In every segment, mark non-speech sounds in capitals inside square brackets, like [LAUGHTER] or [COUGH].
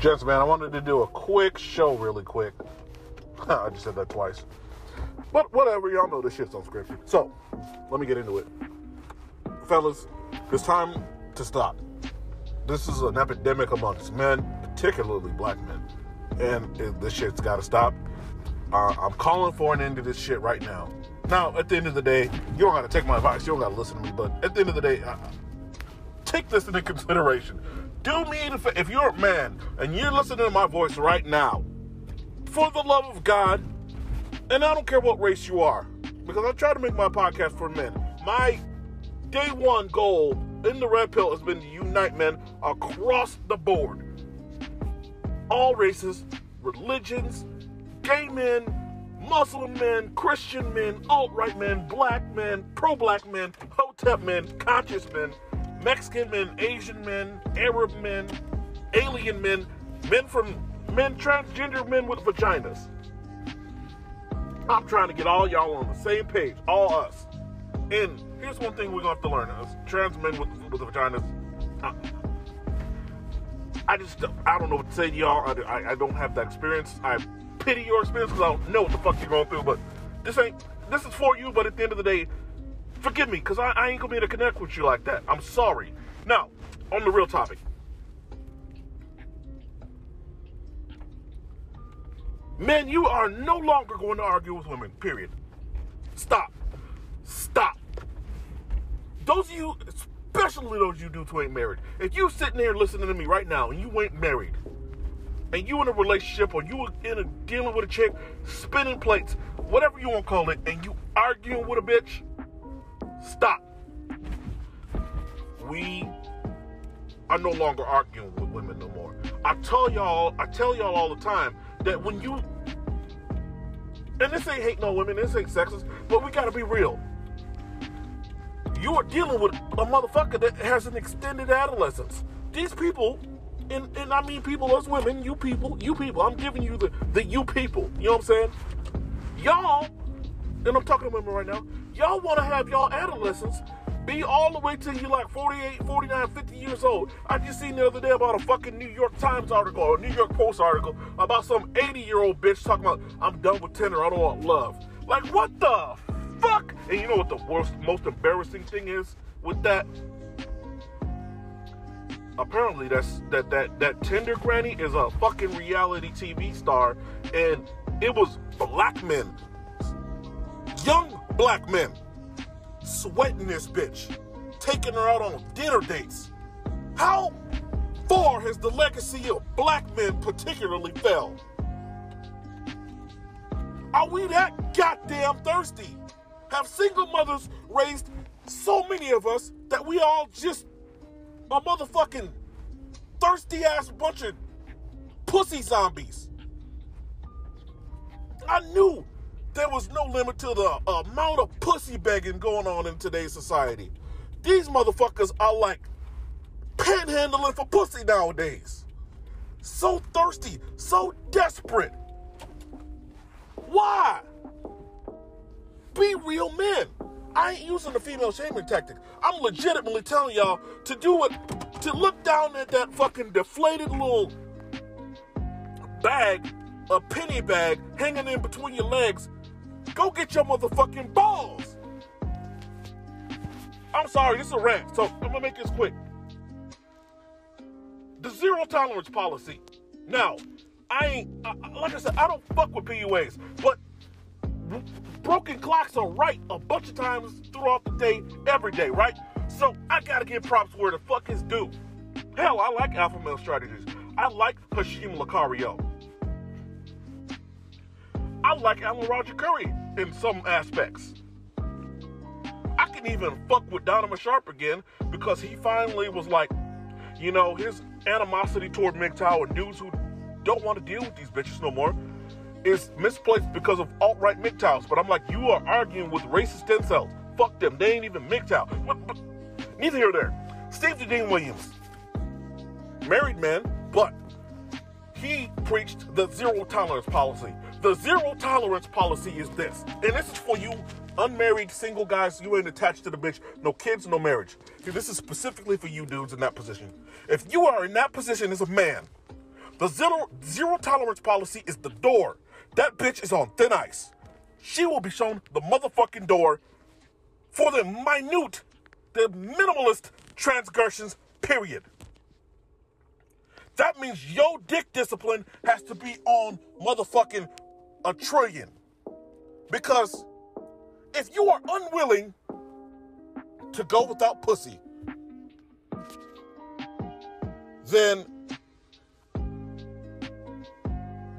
Gents, man, I wanted to do a quick show really quick. [LAUGHS] I just said that twice. But whatever, y'all know this shit's on script. So, let me get into it. Fellas, it's time to stop. This is an epidemic amongst men, particularly black men. And it, this shit's gotta stop. Uh, I'm calling for an end to this shit right now. Now, at the end of the day, you don't gotta take my advice, you don't gotta listen to me, but at the end of the day, uh, take this into consideration. Do me the fa- if you're a man and you're listening to my voice right now, for the love of God, and I don't care what race you are, because I try to make my podcast for men. My day one goal in the red pill has been to unite men across the board. All races, religions, gay men, Muslim men, Christian men, alt right men, black men, pro black men, hotep men, conscious men, Mexican men, Asian men, Arab men, alien men, men from men, transgender men with vaginas. I'm trying to get all y'all on the same page, all us. And here's one thing we're gonna have to learn: as trans men with, with vaginas. I, I just I don't know what to say to y'all. I, I, I don't have that experience. I pity your experience because I don't know what the fuck you're going through. But this ain't this is for you. But at the end of the day, forgive me because I, I ain't gonna be able to connect with you like that. I'm sorry. Now, on the real topic. Men, you are no longer going to argue with women, period. Stop. Stop. Those of you, especially those you dudes who ain't married, if you sitting there listening to me right now and you ain't married, and you in a relationship or you in a dealing with a chick, spinning plates, whatever you want to call it, and you arguing with a bitch, stop. We are no longer arguing with women no more. I tell y'all, I tell y'all all the time that when you and this ain't hate no women, this ain't sexist, but we gotta be real. You are dealing with a motherfucker that has an extended adolescence. These people, and, and I mean people as women, you people, you people, I'm giving you the, the you people. You know what I'm saying? Y'all, and I'm talking to women right now, y'all wanna have y'all adolescents be all the way till you're like 48, 49, 50 years old. I just seen the other day about a fucking New York Times article or New York Post article about some 80 year old bitch talking about, I'm done with Tinder, I don't want love. Like, what the fuck? And you know what the worst, most embarrassing thing is with that? Apparently, that's that that that Tinder granny is a fucking reality TV star, and it was black men, young black men, sweating this bitch, taking her out on dinner dates. How far has the legacy of black men particularly fell? Are we that goddamn thirsty? Have single mothers raised so many of us that we all just a motherfucking thirsty ass bunch of pussy zombies? I knew there was no limit to the amount of pussy begging going on in today's society. These motherfuckers are like panhandling for pussy nowadays. So thirsty, so desperate. Why? Be real men. I ain't using the female shaming tactic. I'm legitimately telling y'all to do it, to look down at that fucking deflated little bag, a penny bag hanging in between your legs. Go get your motherfucking balls. I'm sorry, this is a rant, so I'm gonna make this quick. The zero tolerance policy. Now, I ain't, I, like I said, I don't fuck with PUAs, but broken clocks are right a bunch of times throughout the day, every day, right? So I gotta give props where the fuck is due. Hell, I like alpha male strategies. I like Hashim Lucario. I like Alan Roger Curry in some aspects. I can even fuck with Donovan Sharpe again because he finally was like, you know, his animosity toward MGTOW and dudes who don't want to deal with these bitches no more is misplaced because of alt-right MGTOWs. But I'm like, you are arguing with racist incels. Fuck them. They ain't even MGTOW. Neither here nor there. Steve Dean Williams, married man, but he preached the zero tolerance policy. The zero tolerance policy is this, and this is for you unmarried single guys. You ain't attached to the bitch, no kids, no marriage. See, this is specifically for you dudes in that position. If you are in that position as a man, The zero zero tolerance policy is the door. That bitch is on thin ice. She will be shown the motherfucking door for the minute, the minimalist transgressions, period. That means your dick discipline has to be on motherfucking a trillion. Because if you are unwilling to go without pussy, then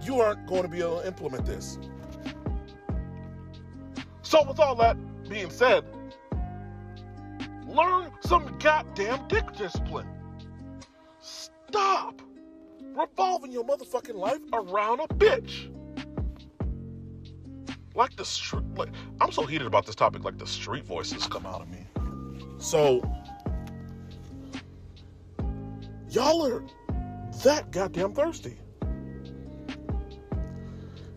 you aren't going to be able to implement this. So, with all that being said, learn some goddamn dick discipline. Stop revolving your motherfucking life around a bitch. Like the street, like I'm so heated about this topic, like the street voices come out of me. So, y'all are that goddamn thirsty.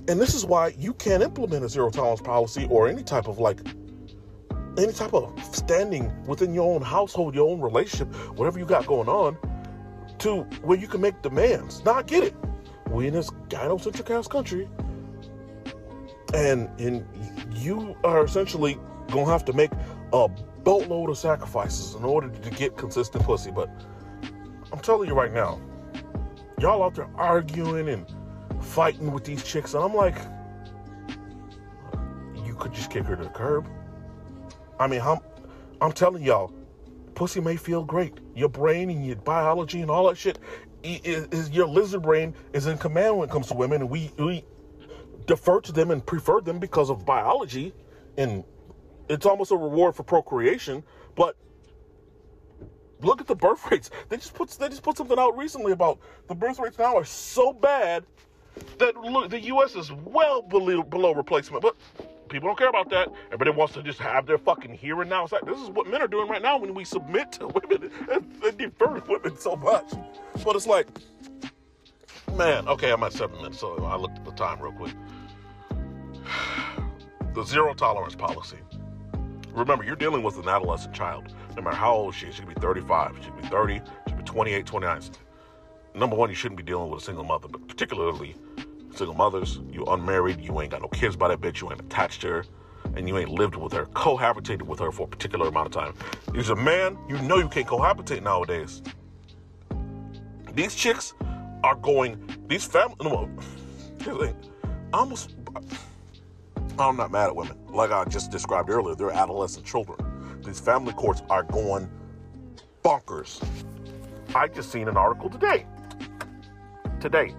And this is why you can't implement a zero tolerance policy or any type of like any type of standing within your own household, your own relationship, whatever you got going on, to where you can make demands. Now I get it. We in this gynocentric ass country, and and you are essentially gonna have to make a boatload of sacrifices in order to get consistent pussy. But I'm telling you right now, y'all out there arguing and fighting with these chicks, and I'm like, you could just kick her to the curb. I mean, I'm, I'm telling y'all, pussy may feel great. Your brain and your biology and all that shit is, is your lizard brain is in command when it comes to women, and we we defer to them and prefer them because of biology, and it's almost a reward for procreation. But look at the birth [LAUGHS] rates. They just put they just put something out recently about the birth rates now are so bad that look, the U.S. is well below, below replacement. But people don't care about that. Everybody wants to just have their fucking here and now. It's like this is what men are doing right now when we submit to women [LAUGHS] and, defer women so much. But it's like, man, okay, I'm at seven minutes, so I looked at the time real quick. [SIGHS] The zero tolerance policy. Remember, you're dealing with an adolescent child. No matter how old she is, she could be 35, she could be 30, she could be 28, 29. Number one, you shouldn't be dealing with a single mother, but particularly single mothers, you unmarried, you ain't got no kids by that bitch, you ain't attached to her, and you ain't lived with her, cohabitated with her for a particular amount of time. You're a man, you know you can't cohabitate nowadays. These chicks are going, these family, no, [SIGHS] I almost, I'm not mad at women. Like I just described earlier, they're adolescent children. These family courts are going bonkers. I just seen an article today. Today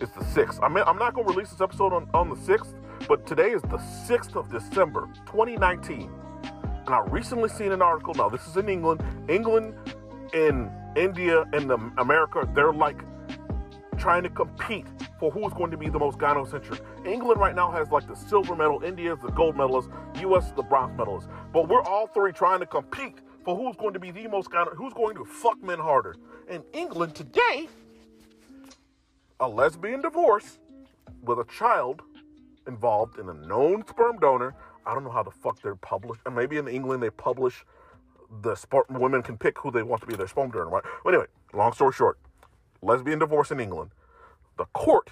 it's the 6th. I mean, I'm not going to release this episode on, on the 6th, but today is the 6th of December, 2019. And I recently seen an article. Now, this is in England. England in India and America, they're like trying to compete for who's going to be the most gynocentric. England right now has like the silver medal, India is the gold medalist, US is the bronze medalist. But we're all three trying to compete for who's going to be the most gyno, who's going to fuck men harder. And England today a lesbian divorce with a child involved in a known sperm donor. I don't know how the fuck they're published. And maybe in England they publish the sperm, women can pick who they want to be their sperm donor. Right? But anyway, long story short, lesbian divorce in England. The court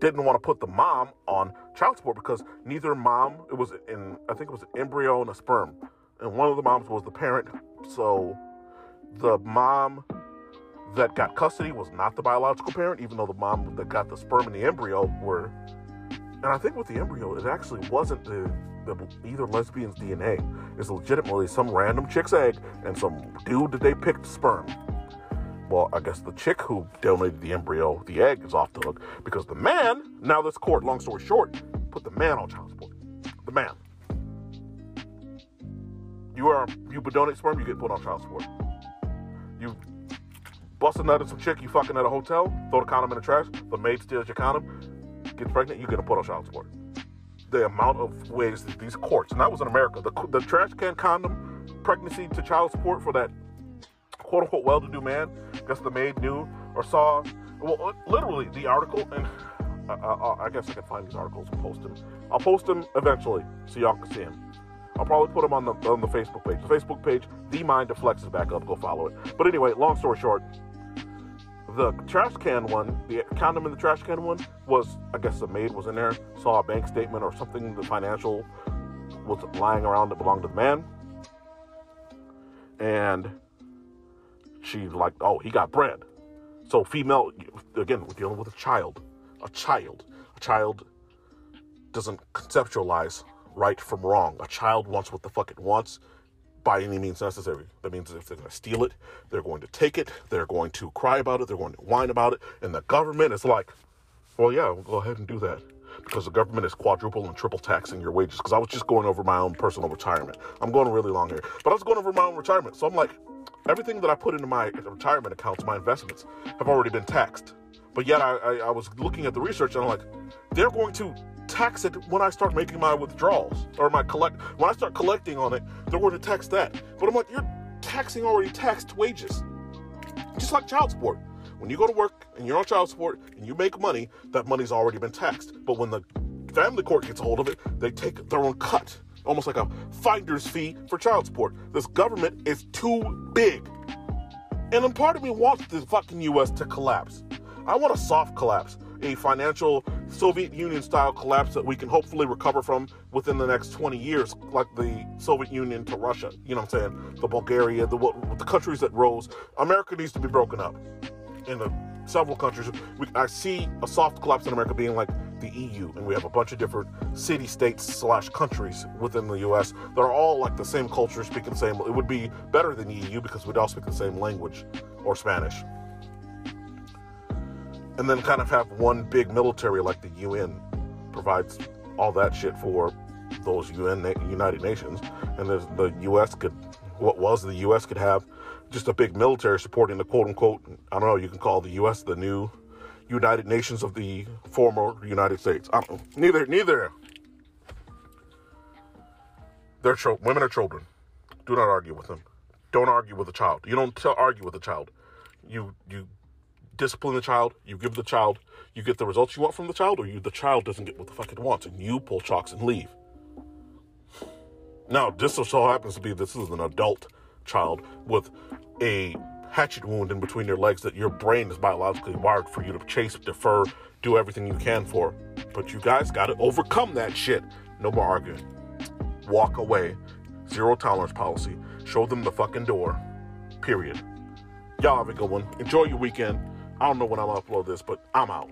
didn't want to put the mom on child support because neither mom, it was in, I think it was an embryo and a sperm. And one of the moms was the parent. So the mom that got custody was not the biological parent, even though the mom that got the sperm and the embryo were. And I think with the embryo, it actually wasn't the, the either lesbian's DNA. It's legitimately some random chick's egg and some dude that they picked sperm. Well, I guess the chick who donated the embryo, the egg, is off the hook because the man, now this court, long story short, put the man on child support. The man. You are you donate sperm, you get put on child support. You bust a nut at some chick you fucking at a hotel, throw the condom in the trash, the maid steals your condom, gets pregnant, you get a put on child support. The amount of ways that these courts, and that was in America, the, the trash can condom, pregnancy to child support for that quote unquote well to do man, guess the maid knew or saw, well, uh, literally the article, and I, I, I guess I can find these articles and post them. I'll post them eventually so y'all can see them. I'll probably put them on the on the Facebook page. The Facebook page, The Mind Deflects is back up. Go follow it. But anyway, long story short, The trash can one, the condom in the trash can one, was I guess the maid was in there, saw a bank statement or something, the financial was lying around that belonged to the man, and she's like, "Oh, he got bread." So female, again, we're dealing with a child, a child, a child doesn't conceptualize right from wrong. A child wants what the fuck it wants by any means necessary. That means if they're going to steal it, they're going to take it, they're going to cry about it, they're going to whine about it, and the government is like, well, yeah, we'll go ahead and do that because the government is quadruple and triple taxing your wages. Because I was just going over my own personal retirement. I'm going really long here, but I was going over my own retirement. So I'm like, everything that I put into my retirement accounts, my investments, have already been taxed. But yet I, I, I was looking at the research and I'm like, they're going to tax it when I start making my withdrawals or my collect. When I start collecting on it, they're going to tax that. But I'm like, you're taxing already taxed wages, just like child support. When you go to work and you're on child support and you make money, that money's already been taxed. But when the family court gets a hold of it, they take their own cut, almost like a finder's fee for child support. This government is too big. And then part of me wants the fucking US to collapse. I want a soft collapse, a financial Soviet Union style collapse that we can hopefully recover from within the next 20 years, like the Soviet Union to Russia. You know what I'm saying? The Bulgaria, the the countries that rose. America needs to be broken up into several countries. We, I see a soft collapse in America being like the EU, and we have a bunch of different city states slash countries within the U.S. that are all like the same culture, speaking the same. It would be better than the EU because we'd all speak the same language or Spanish and then kind of have one big military like the UN provides all that shit for those UN United Nations, and the U.S. could what was the U.S. could have just a big military supporting the quote unquote I don't know you can call the U.S. the new United Nations of the former United States. I don't know. Neither neither. They're cho- women are children. Do not argue with them. Don't argue with a child. You don't argue with a child. You you discipline the child, you give the child, you get the results you want from the child, or you the child doesn't get what the fuck it wants, and you pull chocks and leave. Now, this so happens to be this is an adult child with a hatchet wound in between their legs that your brain is biologically wired for you to chase, defer, do everything you can for. But you guys got to overcome that shit. No more arguing. Walk away. Zero tolerance policy. Show them the fucking door. Period. Y'all have a good one. Enjoy your weekend. I don't know when I'll upload this, but I'm out.